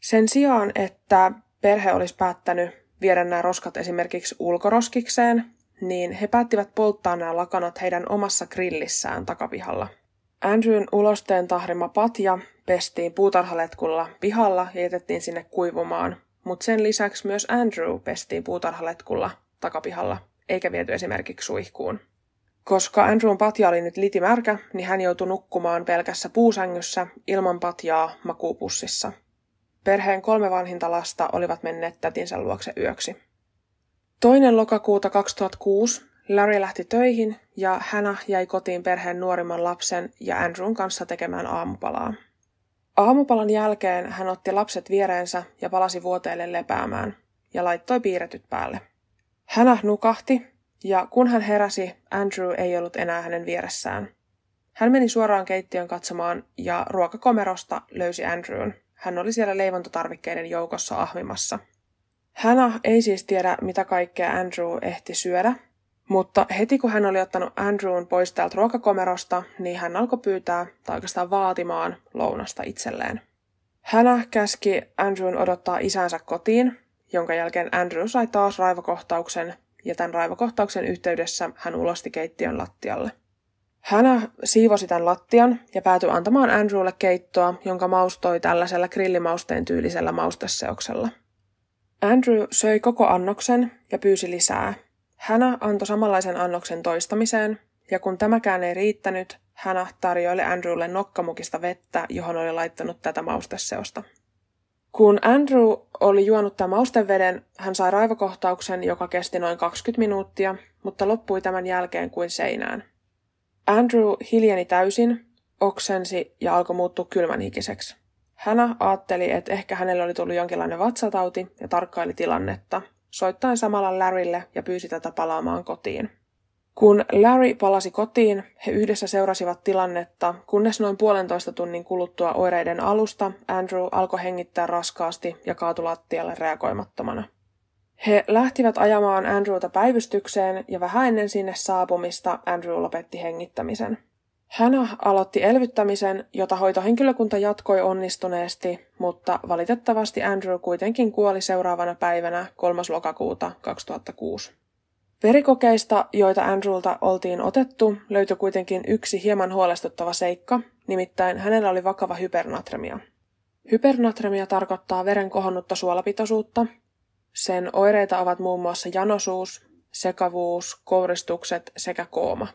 Sen sijaan, että perhe olisi päättänyt viedä nämä roskat esimerkiksi ulkoroskikseen, niin he päättivät polttaa nämä lakanat heidän omassa grillissään takapihalla. Andrewn ulosteen tahrima patja pestiin puutarhaletkulla pihalla ja jätettiin sinne kuivumaan, mutta sen lisäksi myös Andrew pestiin puutarhaletkulla takapihalla, eikä viety esimerkiksi suihkuun. Koska Andrewn patja oli nyt litimärkä, niin hän joutui nukkumaan pelkässä puusängyssä ilman patjaa makuupussissa. Perheen kolme vanhinta lasta olivat menneet tätinsä luokse yöksi. Toinen lokakuuta 2006 Larry lähti töihin ja Hannah jäi kotiin perheen nuorimman lapsen ja Andrewn kanssa tekemään aamupalaa. Aamupalan jälkeen hän otti lapset viereensä ja palasi vuoteelle lepäämään ja laittoi piirretyt päälle. Hannah nukahti ja kun hän heräsi, Andrew ei ollut enää hänen vieressään. Hän meni suoraan keittiön katsomaan ja ruokakomerosta löysi Andrewn. Hän oli siellä leivontotarvikkeiden joukossa ahmimassa. Hannah ei siis tiedä, mitä kaikkea Andrew ehti syödä, mutta heti kun hän oli ottanut Andrewn pois täältä ruokakomerosta, niin hän alkoi pyytää tai oikeastaan vaatimaan lounasta itselleen. Hänä käski Andrewn odottaa isänsä kotiin, jonka jälkeen Andrew sai taas raivokohtauksen, ja tämän raivokohtauksen yhteydessä hän ulosti keittiön lattialle. Hänä siivosi tämän lattian ja päätyi antamaan Andrewlle keittoa, jonka maustoi tällaisella grillimausteen tyylisellä mausteseoksella. Andrew söi koko annoksen ja pyysi lisää, Hänä antoi samanlaisen annoksen toistamiseen, ja kun tämäkään ei riittänyt, Hänä tarjoili Andrewlle nokkamukista vettä, johon oli laittanut tätä mausteseosta. Kun Andrew oli juonut tämän mausteveden, hän sai raivokohtauksen, joka kesti noin 20 minuuttia, mutta loppui tämän jälkeen kuin seinään. Andrew hiljeni täysin, oksensi ja alkoi muuttua kylmänhikiseksi. Hänä ajatteli, että ehkä hänelle oli tullut jonkinlainen vatsatauti ja tarkkaili tilannetta, soittaen samalla Larrylle ja pyysi tätä palaamaan kotiin. Kun Larry palasi kotiin, he yhdessä seurasivat tilannetta, kunnes noin puolentoista tunnin kuluttua oireiden alusta Andrew alkoi hengittää raskaasti ja kaatui lattialle reagoimattomana. He lähtivät ajamaan Andrewta päivystykseen ja vähän ennen sinne saapumista Andrew lopetti hengittämisen. Hän aloitti elvyttämisen, jota hoitohenkilökunta jatkoi onnistuneesti, mutta valitettavasti Andrew kuitenkin kuoli seuraavana päivänä 3. lokakuuta 2006. Verikokeista, joita Andrewlta oltiin otettu, löytyi kuitenkin yksi hieman huolestuttava seikka, nimittäin hänellä oli vakava hypernatremia. Hypernatremia tarkoittaa veren kohonnutta suolapitoisuutta. Sen oireita ovat muun muassa janosuus, sekavuus, kouristukset sekä kooma.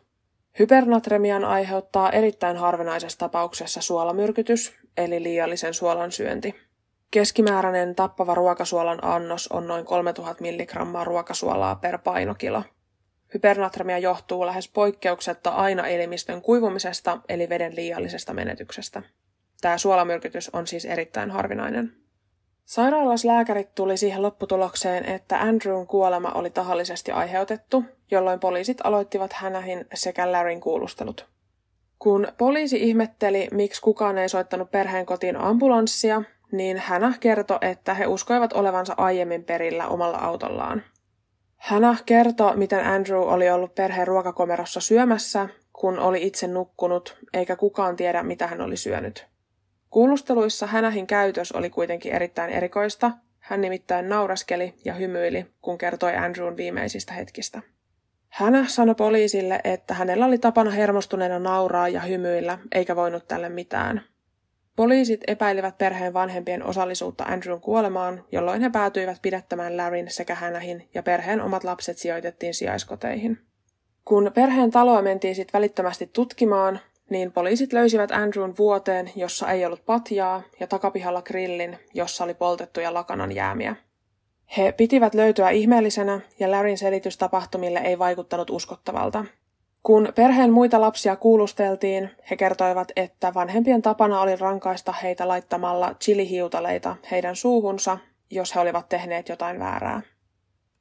Hypernatremian aiheuttaa erittäin harvinaisessa tapauksessa suolamyrkytys, eli liiallisen suolan syönti. Keskimääräinen tappava ruokasuolan annos on noin 3000 mg ruokasuolaa per painokilo. Hypernatremia johtuu lähes poikkeuksetta aina elimistön kuivumisesta eli veden liiallisesta menetyksestä. Tämä suolamyrkytys on siis erittäin harvinainen. Sairaalaslääkärit tuli siihen lopputulokseen, että Andrewn kuolema oli tahallisesti aiheutettu, jolloin poliisit aloittivat hänähin sekä Larryn kuulustelut. Kun poliisi ihmetteli, miksi kukaan ei soittanut perheen kotiin ambulanssia, niin hänä kertoi, että he uskoivat olevansa aiemmin perillä omalla autollaan. Hänä kertoi, miten Andrew oli ollut perheen ruokakomerossa syömässä, kun oli itse nukkunut, eikä kukaan tiedä, mitä hän oli syönyt. Kuulusteluissa Hänähin käytös oli kuitenkin erittäin erikoista. Hän nimittäin nauraskeli ja hymyili, kun kertoi Andrewn viimeisistä hetkistä. Hänä sanoi poliisille, että hänellä oli tapana hermostuneena nauraa ja hymyillä, eikä voinut tälle mitään. Poliisit epäilivät perheen vanhempien osallisuutta Andrewn kuolemaan, jolloin he päätyivät pidättämään Larryn sekä Hänähin ja perheen omat lapset sijoitettiin sijaiskoteihin. Kun perheen taloa mentiin sitten välittömästi tutkimaan, niin poliisit löysivät Andrewn vuoteen, jossa ei ollut patjaa, ja takapihalla grillin, jossa oli poltettuja lakanan jäämiä. He pitivät löytyä ihmeellisenä, ja Larryn selitys tapahtumille ei vaikuttanut uskottavalta. Kun perheen muita lapsia kuulusteltiin, he kertoivat, että vanhempien tapana oli rankaista heitä laittamalla chilihiutaleita heidän suuhunsa, jos he olivat tehneet jotain väärää.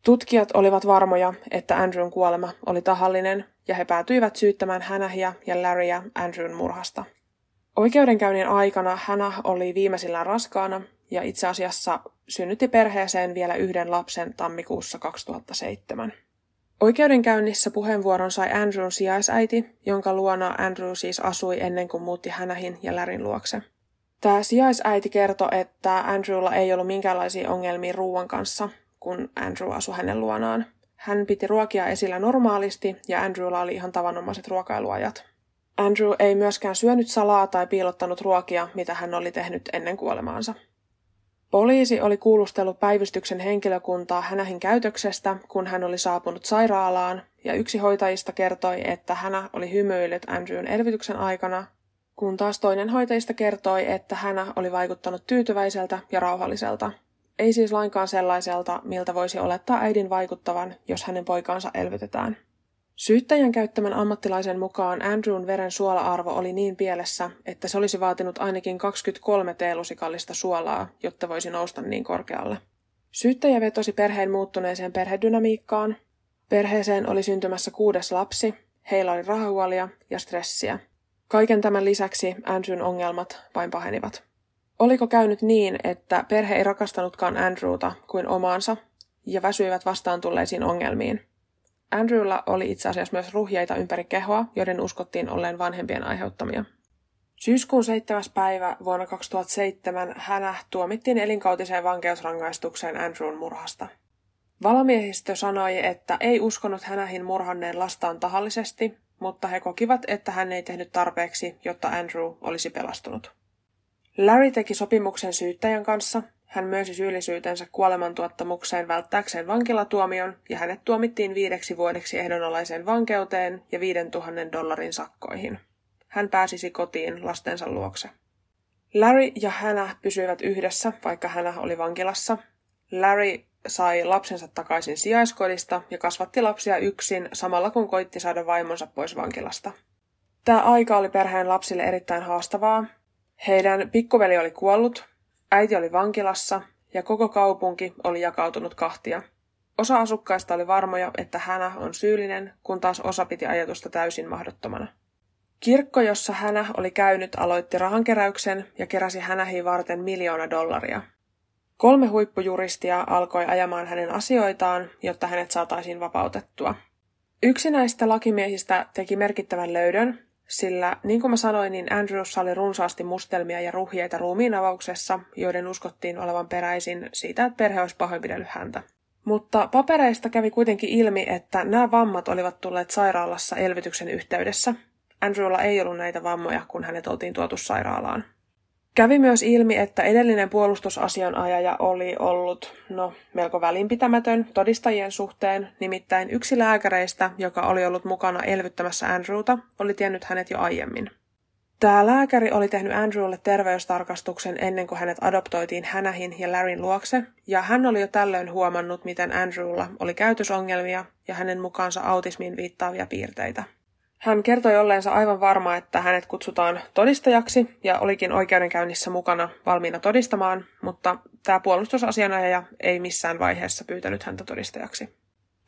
Tutkijat olivat varmoja, että Andrewn kuolema oli tahallinen, ja he päätyivät syyttämään Hänähiä ja Larryä Andrewn murhasta. Oikeudenkäynnin aikana Hänä oli viimeisillään raskaana ja itse asiassa synnytti perheeseen vielä yhden lapsen tammikuussa 2007. Oikeudenkäynnissä puheenvuoron sai Andrewn sijaisäiti, jonka luona Andrew siis asui ennen kuin muutti Hänähin ja Lärin luokse. Tämä sijaisäiti kertoi, että Andrewlla ei ollut minkäänlaisia ongelmia ruoan kanssa, kun Andrew asui hänen luonaan. Hän piti ruokia esillä normaalisti ja Andrewlla oli ihan tavanomaiset ruokailuajat. Andrew ei myöskään syönyt salaa tai piilottanut ruokia, mitä hän oli tehnyt ennen kuolemaansa. Poliisi oli kuulustellut päivystyksen henkilökuntaa hänähin käytöksestä, kun hän oli saapunut sairaalaan, ja yksi hoitajista kertoi, että hänä oli hymyillyt Andrewn elvytyksen aikana, kun taas toinen hoitajista kertoi, että hänä oli vaikuttanut tyytyväiseltä ja rauhalliselta. Ei siis lainkaan sellaiselta, miltä voisi olettaa äidin vaikuttavan, jos hänen poikaansa elvytetään. Syyttäjän käyttämän ammattilaisen mukaan Andrewn veren suola-arvo oli niin pielessä, että se olisi vaatinut ainakin 23 teelusikallista suolaa, jotta voisi nousta niin korkealle. Syyttäjä vetosi perheen muuttuneeseen perhedynamiikkaan. Perheeseen oli syntymässä kuudes lapsi, heillä oli rahahuolia ja stressiä. Kaiken tämän lisäksi Andrewn ongelmat vain pahenivat. Oliko käynyt niin, että perhe ei rakastanutkaan Andrewta kuin omaansa ja väsyivät vastaan tulleisiin ongelmiin? Andrewlla oli itse asiassa myös ruhjeita ympäri kehoa, joiden uskottiin olleen vanhempien aiheuttamia. Syyskuun 7. päivä vuonna 2007 hänä tuomittiin elinkautiseen vankeusrangaistukseen Andrewn murhasta. Valomiehistö sanoi, että ei uskonut hänähin murhanneen lastaan tahallisesti, mutta he kokivat, että hän ei tehnyt tarpeeksi, jotta Andrew olisi pelastunut. Larry teki sopimuksen syyttäjän kanssa, hän myönsi syyllisyytensä kuolemantuottamukseen välttääkseen vankilatuomion ja hänet tuomittiin viideksi vuodeksi ehdonalaiseen vankeuteen ja 5000 dollarin sakkoihin. Hän pääsisi kotiin lastensa luokse. Larry ja Hänä pysyivät yhdessä, vaikka Hänä oli vankilassa. Larry sai lapsensa takaisin sijaiskodista ja kasvatti lapsia yksin samalla kun koitti saada vaimonsa pois vankilasta. Tämä aika oli perheen lapsille erittäin haastavaa. Heidän pikkuveli oli kuollut Äiti oli vankilassa ja koko kaupunki oli jakautunut kahtia. Osa asukkaista oli varmoja, että hänä on syyllinen, kun taas osa piti ajatusta täysin mahdottomana. Kirkko, jossa hänä oli käynyt, aloitti rahankeräyksen ja keräsi hänähi varten miljoona dollaria. Kolme huippujuristia alkoi ajamaan hänen asioitaan, jotta hänet saataisiin vapautettua. Yksi näistä lakimiehistä teki merkittävän löydön, sillä niin kuin mä sanoin, niin Andrews oli runsaasti mustelmia ja ruhjeita ruumiin avauksessa, joiden uskottiin olevan peräisin siitä, että perhe olisi pahoinpidellyt häntä. Mutta papereista kävi kuitenkin ilmi, että nämä vammat olivat tulleet sairaalassa elvytyksen yhteydessä. Andrewlla ei ollut näitä vammoja, kun hänet oltiin tuotu sairaalaan. Kävi myös ilmi, että edellinen puolustusasianajaja oli ollut no, melko välinpitämätön todistajien suhteen, nimittäin yksi lääkäreistä, joka oli ollut mukana elvyttämässä Andrewta, oli tiennyt hänet jo aiemmin. Tämä lääkäri oli tehnyt Andrewlle terveystarkastuksen ennen kuin hänet adoptoitiin Hänähin ja Larryn luokse, ja hän oli jo tällöin huomannut, miten Andrewlla oli käytösongelmia ja hänen mukaansa autismiin viittaavia piirteitä. Hän kertoi olleensa aivan varma, että hänet kutsutaan todistajaksi ja olikin oikeudenkäynnissä mukana valmiina todistamaan, mutta tämä puolustusasianajaja ei missään vaiheessa pyytänyt häntä todistajaksi.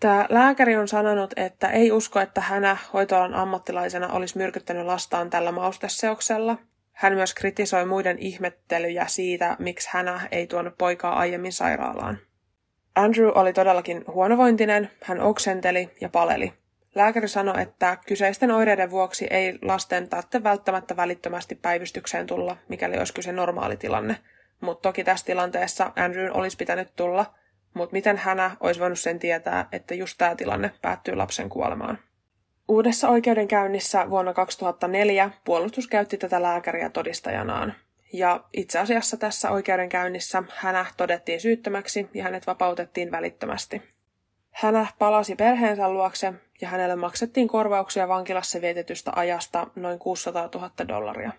Tämä lääkäri on sanonut, että ei usko, että hänä hoitoalan ammattilaisena olisi myrkyttänyt lastaan tällä mausteseoksella. Hän myös kritisoi muiden ihmettelyjä siitä, miksi hänä ei tuonut poikaa aiemmin sairaalaan. Andrew oli todellakin huonovointinen, hän oksenteli ja paleli. Lääkäri sanoi, että kyseisten oireiden vuoksi ei lasten tarvitse välttämättä välittömästi päivystykseen tulla, mikäli olisi kyse normaali tilanne. Mutta toki tässä tilanteessa Andrew olisi pitänyt tulla, mutta miten hänä olisi voinut sen tietää, että just tämä tilanne päättyy lapsen kuolemaan. Uudessa oikeudenkäynnissä vuonna 2004 puolustus käytti tätä lääkäriä todistajanaan. Ja itse asiassa tässä oikeudenkäynnissä hänä todettiin syyttömäksi ja hänet vapautettiin välittömästi. Hänä palasi perheensä luokse ja hänelle maksettiin korvauksia vankilassa vietetystä ajasta noin 600 000 dollaria.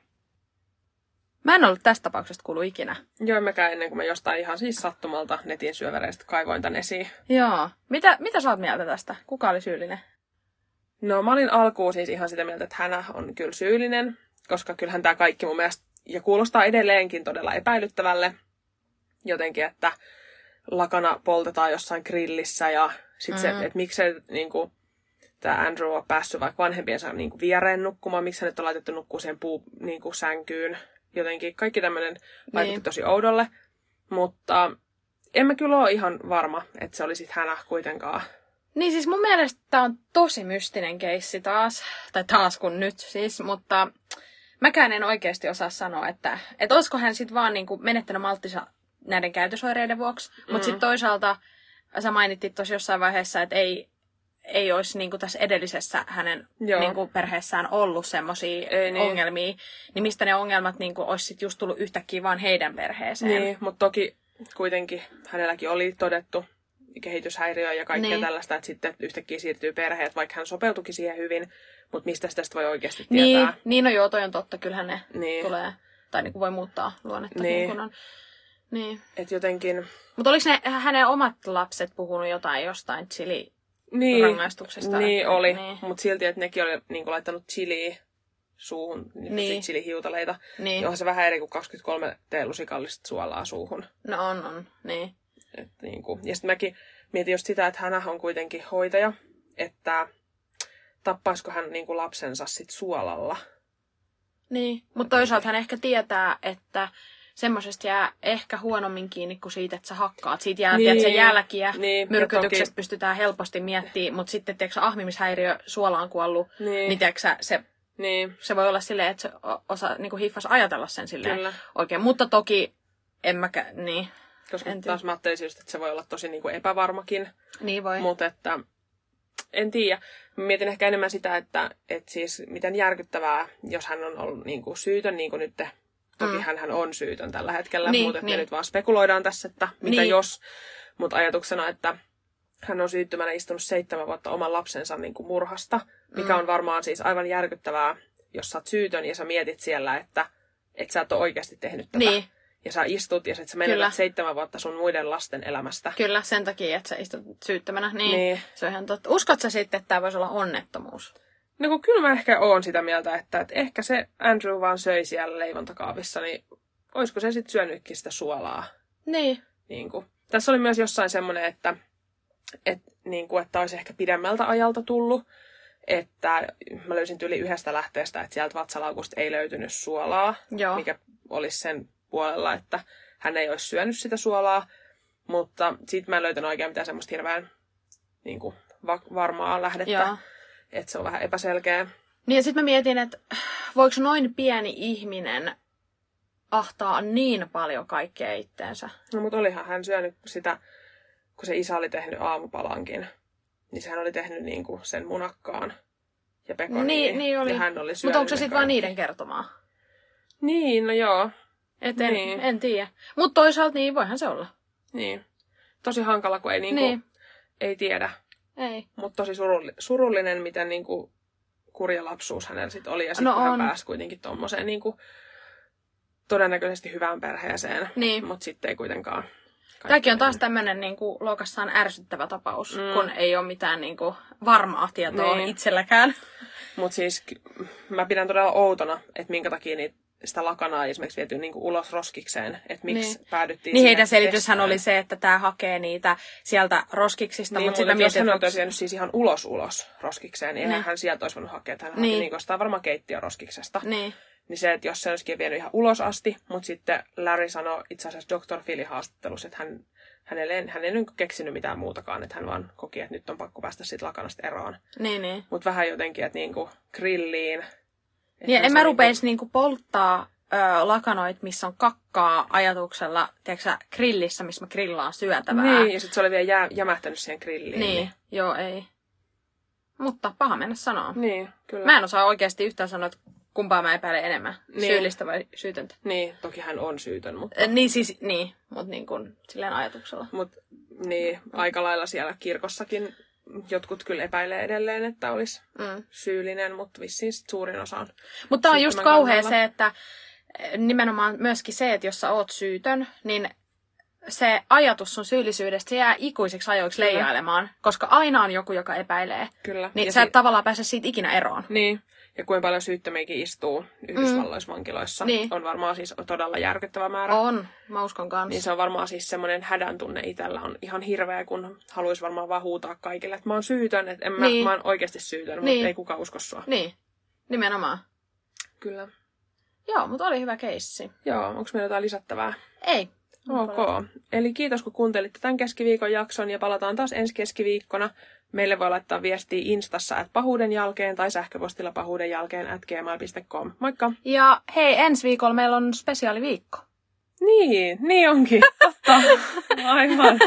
Mä en ollut tästä tapauksesta kuullut ikinä. Joo, mekään ennen kuin mä jostain ihan siis sattumalta netin syövereistä kaivoin tän esiin. Joo. Mitä, mitä sä oot mieltä tästä? Kuka oli syyllinen? No mä olin alkuun siis ihan sitä mieltä, että hänä on kyllä syyllinen, koska kyllähän tämä kaikki mun mielestä, ja kuulostaa edelleenkin todella epäilyttävälle jotenkin, että lakana poltetaan jossain grillissä ja sitten mm. se, että miksei niin kuin, tämä Andrew on päässyt vaikka vanhempiensa niin kuin viereen nukkumaan, miksi hänet on laitettu nukkuu siihen puu, niin kuin sänkyyn. Jotenkin kaikki tämmöinen vaikutti niin. tosi oudolle. Mutta en mä kyllä ole ihan varma, että se oli sitten hänä kuitenkaan. Niin siis mun mielestä tämä on tosi mystinen keissi taas, tai taas kun nyt siis, mutta mäkään en oikeasti osaa sanoa, että, että olisiko hän sitten vaan niinku menettänyt malttisa näiden käytösoireiden vuoksi, mm. mutta sitten toisaalta sä mainittit tuossa jossain vaiheessa, että ei, ei olisi niin kuin tässä edellisessä hänen niin kuin perheessään ollut semmoisia niin. ongelmia, niin mistä ne ongelmat niin kuin, olisi sit just tullut yhtäkkiä vaan heidän perheeseen. Niin, mutta toki kuitenkin hänelläkin oli todettu kehityshäiriö ja kaikkea niin. tällaista, että sitten yhtäkkiä siirtyy perheet, vaikka hän sopeutukin siihen hyvin, mutta mistä tästä voi oikeasti tietää. Niin, niin no joo, toi on totta, kyllähän ne niin. tulee, tai niin kuin voi muuttaa luonnetta. Niin. Kun on. Niin. Et jotenkin... Mutta oliko ne hänen omat lapset puhunut jotain jostain chili niin, rangaistuksesta? Niin että, oli, niin. mutta silti, että nekin oli niin kuin, laittanut chiliä suuhun, niin. niin. chilihiutaleita, niin. johon se vähän eri kuin 23 teelusikallista suolaa suuhun. No on, on, niin. Et, niin kuin. Ja sitten mäkin mietin just sitä, että hän on kuitenkin hoitaja, että tappaisiko hän niin kuin lapsensa sit suolalla. Niin, mutta toisaalta hän ehkä tietää, että semmoisesta jää ehkä huonommin kiinni kuin siitä, että sä hakkaat. Siitä jää niin, tiedätkö, jälkiä. Niin, Myrkytyksestä toki... pystytään helposti miettimään, mutta sitten tiedätkö, ahmimishäiriö, suola on kuollut, niin, niin tiedätkö, se, niin. se voi olla silleen, että se osa niin kuin hiffas ajatella sen silleen Kyllä. oikein. Mutta toki en mä, niin. Koska en taas mä ajattelisin just, että se voi olla tosi niin kuin epävarmakin. Niin voi. Mutta että en tiedä. Mietin ehkä enemmän sitä, että, että siis miten järkyttävää, jos hän on ollut niin kuin syytön, niin kuin nyt Toki mm. hän on syytön tällä hetkellä, niin, mutta niin. nyt vaan spekuloidaan tässä, että mitä niin. jos. Mutta ajatuksena, että hän on syyttömänä istunut seitsemän vuotta oman lapsensa niin kuin murhasta, mikä mm. on varmaan siis aivan järkyttävää, jos sä oot syytön ja sä mietit siellä, että et sä et ole oikeasti tehnyt tätä. Niin. Ja sä istut ja sit sä menetät seitsemän vuotta sun muiden lasten elämästä. Kyllä, sen takia, että sä istut syyttömänä. Niin, niin. se on ihan totta. Uskotko sä sitten, että tämä voisi olla onnettomuus? No kun kyllä mä ehkä oon sitä mieltä, että, että ehkä se Andrew vaan söi siellä leivontakaapissa, niin olisiko se sitten syönytkin sitä suolaa? Niin. niin kuin. Tässä oli myös jossain semmoinen, että, että, niin kuin, että olisi ehkä pidemmältä ajalta tullut. Että mä löysin tyyli yhdestä lähteestä, että sieltä vatsalaukusta ei löytynyt suolaa, Joo. mikä olisi sen puolella, että hän ei olisi syönyt sitä suolaa. Mutta sitten mä en löytänyt oikein mitään semmoista hirveän niin kuin, va- varmaa lähdettä. Joo että se on vähän epäselkeä. Niin ja sitten mä mietin, että voiko noin pieni ihminen ahtaa niin paljon kaikkea itteensä? No mutta olihan hän syönyt sitä, kun se isä oli tehnyt aamupalankin, niin sehän oli tehnyt niin kuin sen munakkaan ja pekonia. Niin, niin oli. Ja hän oli Mutta onko se sitten vaan niiden kertomaa? Niin, no joo. Et en, niin. en tiedä. Mutta toisaalta niin, voihan se olla. Niin. Tosi hankala, kun ei, niinku, niin. ei tiedä. Ei. Mutta tosi surullinen, surullinen, miten niinku kurja lapsuus hänellä sitten oli. Ja sitten no hän pääsi kuitenkin tommoseen niinku todennäköisesti hyvään perheeseen. Niin. Mutta sitten ei kuitenkaan. Tämäkin on taas tämmöinen niin kuin, luokassaan ärsyttävä tapaus, mm. kun ei ole mitään niin kuin, varmaa tietoa niin. itselläkään. Mutta siis mä pidän todella outona, että minkä takia niitä sitä lakanaa esimerkiksi viety niin kuin ulos roskikseen, että miksi niin. päädyttiin Niin heidän selityshän oli se, että tämä hakee niitä sieltä roskiksista, niin, mutta sitten mietin, hän on tosiaan siis ihan ulos ulos roskikseen, niin, niin. hän sieltä olisi voinut hakea, että hän niin. haki niin varmaan keittiöroskiksesta. Niin. Niin se, että jos se olisikin vienyt ihan ulos asti, mutta sitten Larry sanoi itse asiassa Dr. Philly haastattelussa, että hän, hänelle, hän ei niin keksinyt mitään muutakaan, että hän vaan koki, että nyt on pakko päästä siitä lakanasta eroon. Niin, niin. Mutta vähän jotenkin, että niinku grilliin, niin, en mä rupeisi niinku... niinku polttaa ö, lakanoit, missä on kakkaa ajatuksella, tiedätkö grillissä, missä mä grillaan syötävää. Niin, ja sitten se oli vielä jä, jämähtänyt siihen grilliin. Niin, niin, joo, ei. Mutta paha mennä sanoa. Niin, kyllä. Mä en osaa oikeasti yhtään sanoa, että kumpaa mä epäilen enemmän, niin. syyllistä vai syytöntä. Niin, toki hän on syytön, mutta... Niin siis, niin, mutta niin kuin silleen ajatuksella. Mutta niin, aika lailla siellä kirkossakin jotkut kyllä epäilee edelleen, että olisi mm. syyllinen, mutta vissiin suurin osa on. Mutta on just kauhea se, että eh, nimenomaan myöskin se, että jos sä oot syytön, niin se ajatus sun syyllisyydestä se jää ikuisiksi ajoiksi Kyllä. leijailemaan, koska aina on joku, joka epäilee. Kyllä. Niin ja sä et si- tavallaan pääse siitä ikinä eroon. Niin. Ja kuinka paljon syyttömiäkin istuu Yhdysvalloissa mm. vankiloissa. Niin. On varmaan siis todella järkyttävä määrä. On, mä uskon kanssa. Niin se on varmaan siis semmoinen hädän tunne itsellä on ihan hirveä, kun haluaisi varmaan vaan huutaa kaikille, että mä oon syytön, että en niin. mä, mä oon oikeasti syytön, niin. mutta ei kukaan usko sua. Niin, nimenomaan. Kyllä. Joo, mutta oli hyvä keissi. Joo, onko meillä jotain lisättävää? Ei. Ok. Eli kiitos kun kuuntelitte tämän keskiviikon jakson ja palataan taas ensi keskiviikkona. Meille voi laittaa viestiä Instassa at pahuuden jälkeen tai sähköpostilla pahuuden jälkeen at gmail.com. Moikka! Ja hei, ensi viikolla meillä on spesiaaliviikko. Niin, niin onkin. Totta. [laughs] Aivan.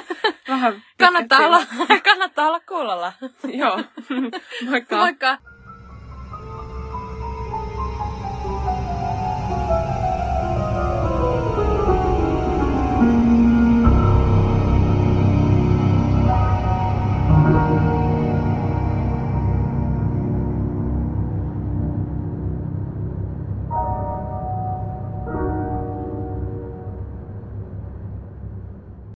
Vähän kannattaa olla, kannattaa olla kuulolla. Joo. [laughs] Moikka. Moikka.